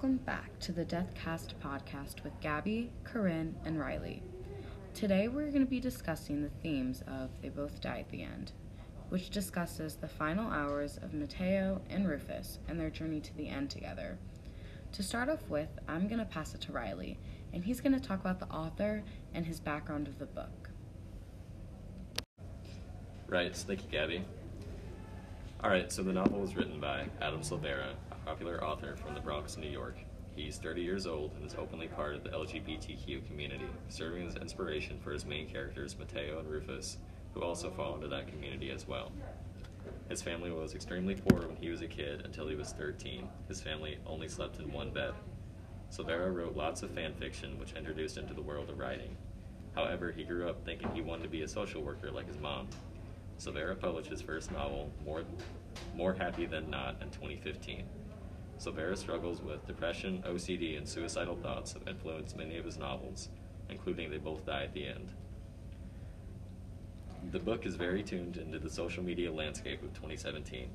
Welcome back to the Deathcast podcast with Gabby, Corinne, and Riley. Today we're going to be discussing the themes of They Both Die at the End, which discusses the final hours of Mateo and Rufus and their journey to the end together. To start off with, I'm going to pass it to Riley, and he's going to talk about the author and his background of the book. Right, thank you, Gabby. All right, so the novel was written by Adam Silvera, popular author from the Bronx, New York. He's 30 years old and is openly part of the LGBTQ community, serving as inspiration for his main characters, Mateo and Rufus, who also fall into that community as well. His family was extremely poor when he was a kid until he was 13. His family only slept in one bed. Silvera wrote lots of fan fiction, which introduced him to the world of writing. However, he grew up thinking he wanted to be a social worker like his mom. Silvera published his first novel, More, More Happy Than Not, in 2015. Silvera struggles with depression, OCD, and suicidal thoughts have influenced many of his novels, including They Both Die at the End. The book is very tuned into the social media landscape of 2017.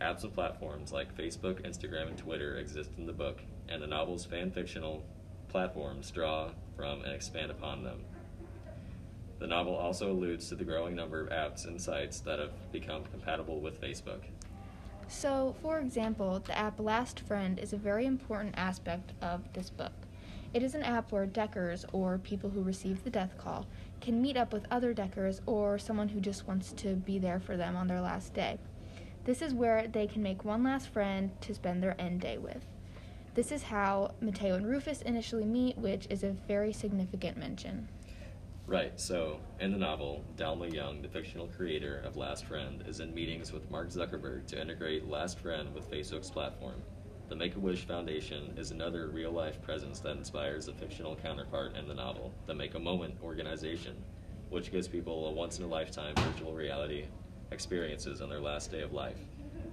Apps and platforms like Facebook, Instagram, and Twitter exist in the book, and the novel's fan fictional platforms draw from and expand upon them. The novel also alludes to the growing number of apps and sites that have become compatible with Facebook. So, for example, the app Last Friend is a very important aspect of this book. It is an app where Deckers, or people who receive the death call, can meet up with other Deckers or someone who just wants to be there for them on their last day. This is where they can make one last friend to spend their end day with. This is how Mateo and Rufus initially meet, which is a very significant mention. Right, so in the novel, Dalma Young, the fictional creator of Last Friend, is in meetings with Mark Zuckerberg to integrate Last Friend with Facebook's platform. The Make a Wish Foundation is another real life presence that inspires a fictional counterpart in the novel, the Make a Moment organization, which gives people a once in a lifetime virtual reality experiences on their last day of life,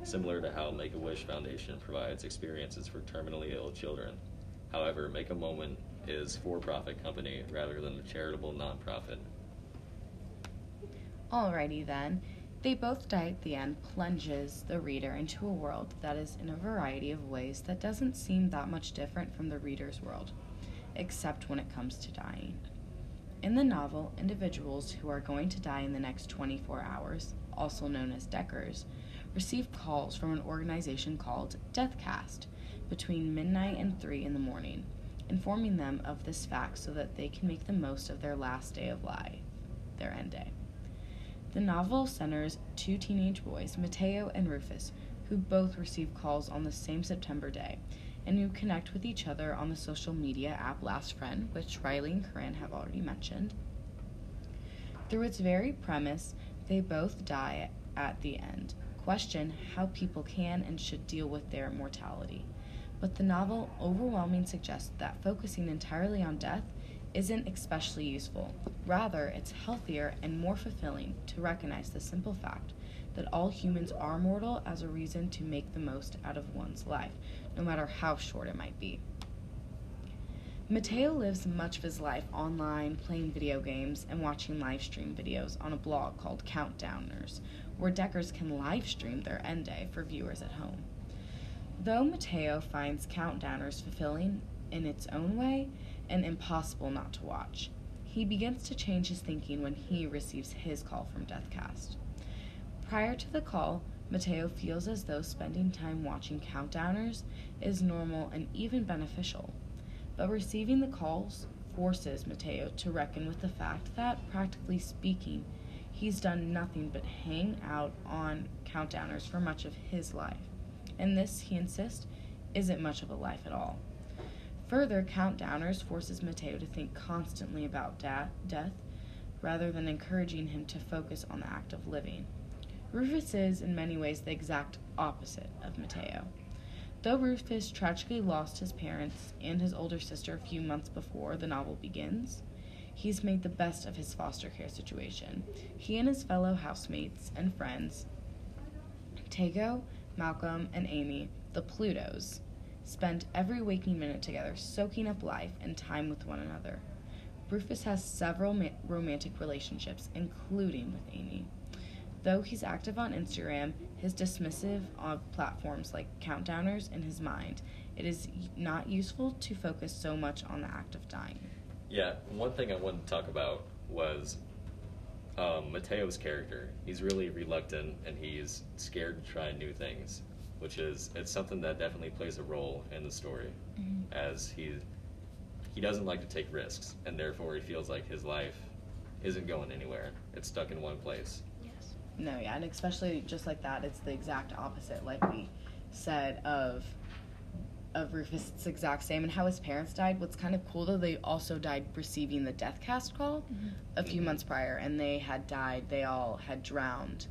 similar to how Make a Wish Foundation provides experiences for terminally ill children. However, Make a Moment is for-profit company rather than a charitable nonprofit. Alrighty then. They Both Die at the End plunges the reader into a world that is in a variety of ways that doesn't seem that much different from the reader's world, except when it comes to dying. In the novel, individuals who are going to die in the next 24 hours, also known as Deckers, receive calls from an organization called Deathcast between midnight and 3 in the morning informing them of this fact so that they can make the most of their last day of life, their end day. The novel centers two teenage boys, Mateo and Rufus, who both receive calls on the same September day and who connect with each other on the social media app Last Friend, which Riley and Corinne have already mentioned. Through its very premise, they both die at the end. Question how people can and should deal with their mortality but the novel overwhelming suggests that focusing entirely on death isn't especially useful. Rather, it's healthier and more fulfilling to recognize the simple fact that all humans are mortal as a reason to make the most out of one's life, no matter how short it might be. Mateo lives much of his life online, playing video games, and watching live stream videos on a blog called Countdowners, where Deckers can live stream their end day for viewers at home. Though Mateo finds Countdowners fulfilling in its own way and impossible not to watch, he begins to change his thinking when he receives his call from Deathcast. Prior to the call, Mateo feels as though spending time watching Countdowners is normal and even beneficial. But receiving the calls forces Mateo to reckon with the fact that, practically speaking, he's done nothing but hang out on Countdowners for much of his life and this, he insists, isn't much of a life at all. Further, Countdowners forces Mateo to think constantly about da- death rather than encouraging him to focus on the act of living. Rufus is, in many ways, the exact opposite of Mateo. Though Rufus tragically lost his parents and his older sister a few months before the novel begins, he's made the best of his foster care situation. He and his fellow housemates and friends, Tagoe Malcolm, and Aimee, the Plutos, spend every waking minute together, soaking up life and time with one another. Rufus has several ma- romantic relationships, including with Aimee. Though he's active on Instagram, his dismissive of platforms like Countdowners in his mind It is not useful to focus so much on the act of dying. Yeah, one thing I wanted to talk about was um, Mateo's character. He's really reluctant and he's scared to try new things, which is it's something that definitely plays a role in the story, Mhm. as he he doesn't like to take risks, and therefore he feels like his life isn't going anywhere. It's stuck in one place. Yes. No, yeah, and especially just like that, it's the exact opposite, like we said of of Rufus. It's the exact same, and how his parents died. What's kind of cool though, they also died receiving the death cast call Mhm. a few months prior, and they had died. They all had drowned.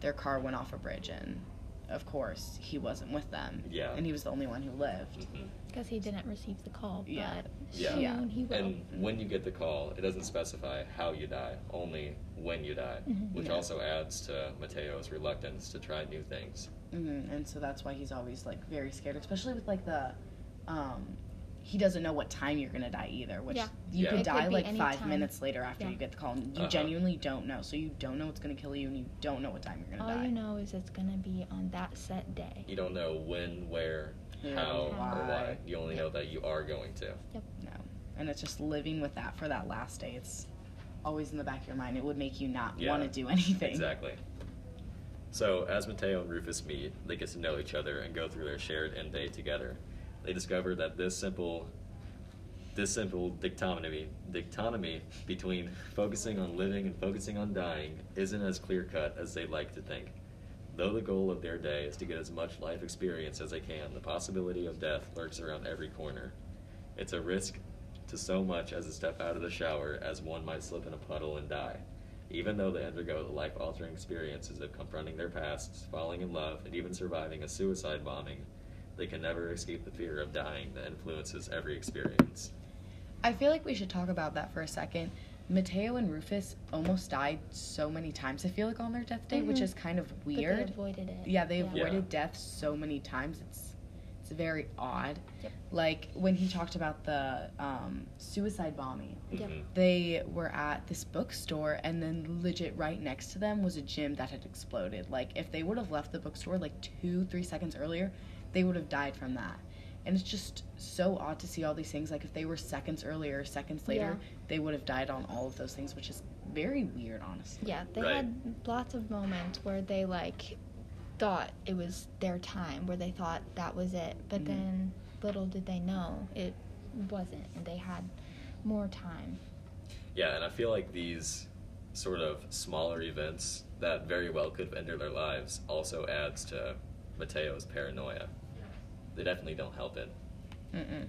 Their car went off a bridge, and of course he wasn't with them. Yeah. and he was the only one who lived. Because he didn't receive the call, but Yeah. Yeah. soon Yeah. he will. And when you get the call, it doesn't specify how you die, only when you die, Mhm. which Yeah. also adds to Mateo's reluctance to try new things. Hmm And so that's why he's always like very scared, especially with like the, um, he doesn't know what time you're gonna die either. Which Yeah. you Yeah. could It die be like five time. minutes later after Yeah. you get the call, and you Uh-huh. genuinely don't know. So you don't know what's gonna kill you, and you don't know what time you're gonna All die. All you know is it's gonna be on that set day. You don't know when, where, Yeah, how, or why. why. You only Yep. know that you are going to. Yep. No, and it's just living with that for that last day. It's always in the back of your mind. It would make you not Yeah, want to do anything. Exactly. So, as Mateo and Rufus meet, they get to know each other and go through their shared end day together. They discover that this simple this simple dichotomy between focusing on living and focusing on dying isn't as clear cut as they'd like to think. Though the goal of their day is to get as much life experience as they can, the possibility of death lurks around every corner. It's a risk to so much as a step out of the shower as one might slip in a puddle and die. Even though they undergo the life altering experiences of confronting their pasts, falling in love, and even surviving a suicide bombing, they can never escape the fear of dying that influences every experience. I feel like we should talk about that for a second. Mateo and Rufus almost died so many times. I feel like on their death day, which Mhm. is kind of But they weird. avoided it. Yeah, they avoided Yeah. death so many times. It's it's very odd. Yep. Like when he talked about the um, suicide bombing, Yep. Mhm. they were at this bookstore, and then legit right next to them was a gym that had exploded. Like if they would have left the bookstore like two, three seconds earlier, they would have died from that. And it's just so odd to see all these things. Like if they were seconds earlier, seconds later, Yeah. they would have died on all of those things, which is very weird, honestly. Yeah, they Right. had lots of moments where they like thought it was their time, where they thought that was it, but Mhm. then little did they know it wasn't, and they had more time. Yeah, and I feel like these sort of smaller events that very well could have ended their lives also adds to Mateo's paranoia. They definitely don't help it. Mm-mm.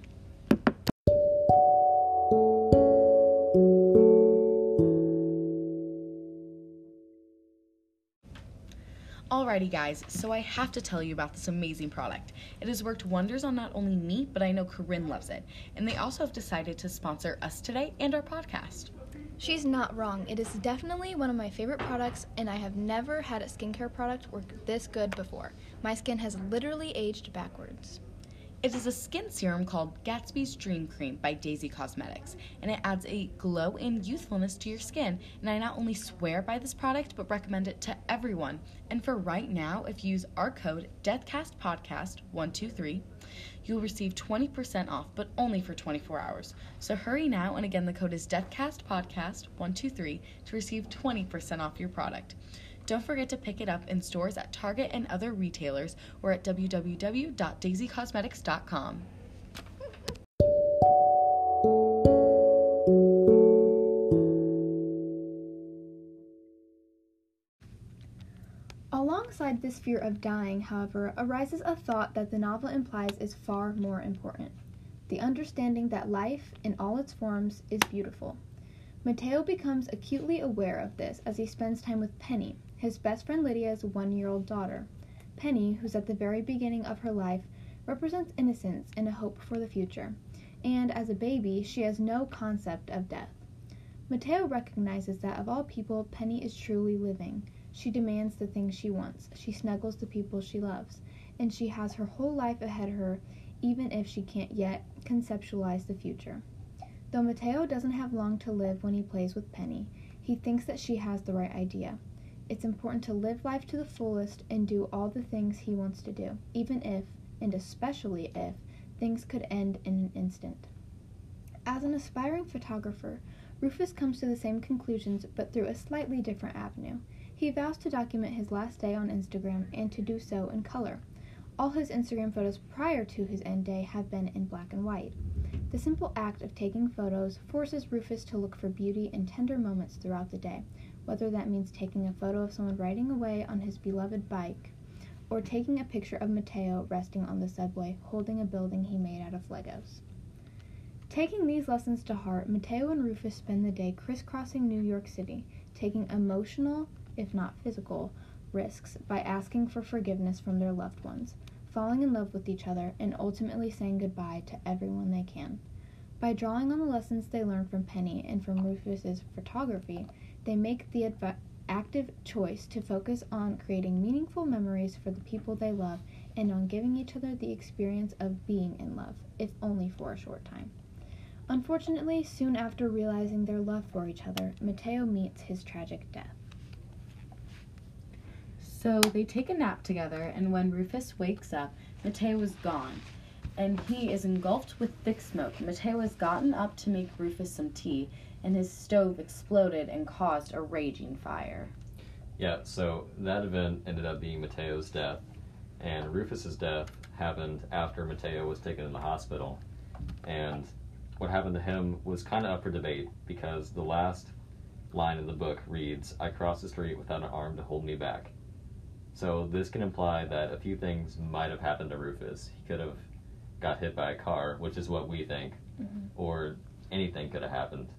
Alrighty, guys, so I have to tell you about this amazing product. It has worked wonders on not only me, but I know Corinne loves it. And they also have decided to sponsor us today and our podcast. She's not wrong. It is definitely one of my favorite products, and I have never had a skincare product work this good before. My skin has literally aged backwards. It is a skin serum called Gatsby's Dream Cream by Daisy Cosmetics, and it adds a glow and youthfulness to your skin. And I not only swear by this product, but recommend it to everyone. And for right now, if you use our code DeathCastPodcast123, you'll receive 20% off, but only for 24 hours. So hurry now, and again, the code is DeathCastPodcast123 to receive 20% off your product. Don't forget to pick it up in stores at Target and other retailers or at www.daisycosmetics.com. Alongside this fear of dying, however, arises a thought that the novel implies is far more important the understanding that life, in all its forms, is beautiful. Mateo becomes acutely aware of this as he spends time with Penny, his best friend Lidia's one year old daughter. Penny, who's at the very beginning of her life, represents innocence and a hope for the future, and as a baby, she has no concept of death. Mateo recognizes that of all people, Penny is truly living. She demands the things she wants, she snuggles the people she loves, and she has her whole life ahead of her, even if she can't yet conceptualize the future. Though Mateo doesn't have long to live when he plays with Penny, he thinks that she has the right idea. It's important to live life to the fullest and do all the things he wants to do, even if, and especially if, things could end in an instant. As an aspiring photographer, Rufus comes to the same conclusions but through a slightly different avenue. He vows to document his last day on Instagram and to do so in color. All his Instagram photos prior to his end day have been in black and white. The simple act of taking photos forces Rufus to look for beauty in tender moments throughout the day, whether that means taking a photo of someone riding away on his beloved bike or taking a picture of Mateo resting on the subway holding a building he made out of Legos. Taking these lessons to heart, Mateo and Rufus spend the day crisscrossing New York City, taking emotional, if not physical, risks by asking for forgiveness from their loved ones, falling in love with each other, and ultimately saying goodbye to everyone they can. By drawing on the lessons they learned from Penny and from Rufus's photography, they make the adv- active choice to focus on creating meaningful memories for the people they love and on giving each other the experience of being in love, if only for a short time. Unfortunately, soon after realizing their love for each other, Mateo meets his tragic death. So they take a nap together, and when Rufus wakes up, Mateo is gone, and he is engulfed with thick smoke. Mateo has gotten up to make Rufus some tea, and his stove exploded and caused a raging fire. Yeah, so that event ended up being Mateo's death, and Rufus's death happened after Mateo was taken to the hospital. And what happened to him was kind of up for debate because the last line in the book reads, I crossed the street without an arm to hold me back. So this can imply that a few things might have happened to Rufus. He could have got hit by a car, which is what we think, Mhm. or anything could have happened.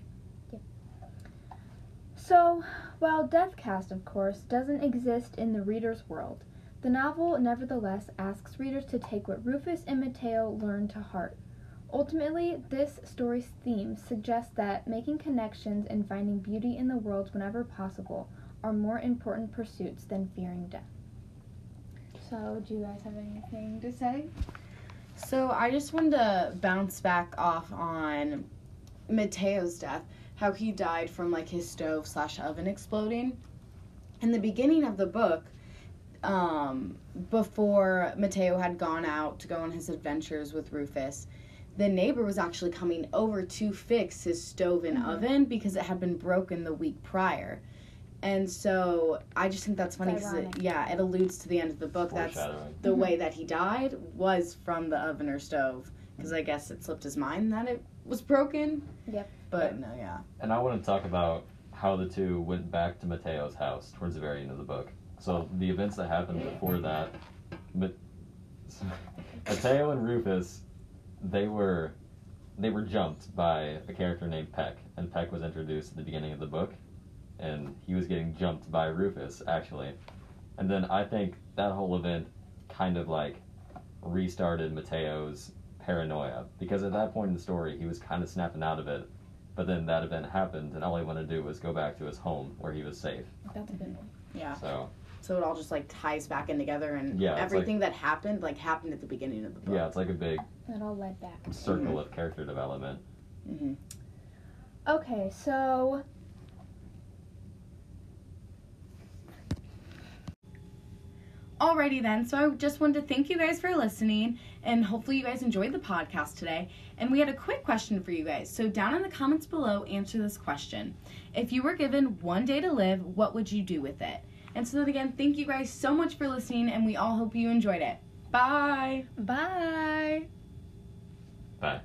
So, while Deathcast, of course, doesn't exist in the reader's world, the novel nevertheless asks readers to take what Rufus and Mateo learn to heart. Ultimately, this story's theme suggests that making connections and finding beauty in the world whenever possible are more important pursuits than fearing death. So, do you guys have anything to say? So I just wanted to bounce back off on Mateo's death, how he died from like his stove slash oven exploding. In the beginning of the book, um, before Mateo had gone out to go on his adventures with Rufus, the neighbor was actually coming over to fix his stove and Mhm. oven because it had been broken the week prior. And so I just think that's funny because it, yeah, it alludes to the end of the book. That's Foreshadowing. the Mhm. way that he died was from the oven or stove because I guess it slipped his mind that it was broken. Yep. But no, yeah. And I want to talk about how the two went back to Mateo's house towards the very end of the book. So the events that happened before that, Ma- Mateo and Rufus, they were they were jumped by a character named Peck, and Peck was introduced at the beginning of the book, and he was getting jumped by Rufus actually, and then I think that whole event kind of like restarted Mateo's paranoia because at that point in the story he was kind of snapping out of it but then that event happened, and all he wanted to do was go back to his home where he was safe. That's a good one. Yeah. So So it all just like ties back in together and Yeah, it's everything that happened like happened at the beginning of the book. yeah, it's like a big That all led back. circle of character development. hmm Okay, so Alrighty then, so I just wanted to thank you guys for listening and hopefully you guys enjoyed the podcast today. And we had a quick question for you guys. So down in the comments below, answer this question. If you were given one day to live, what would you do with it? And so then again, thank you guys so much for listening and we all hope you enjoyed it. Bye! bye. Bye.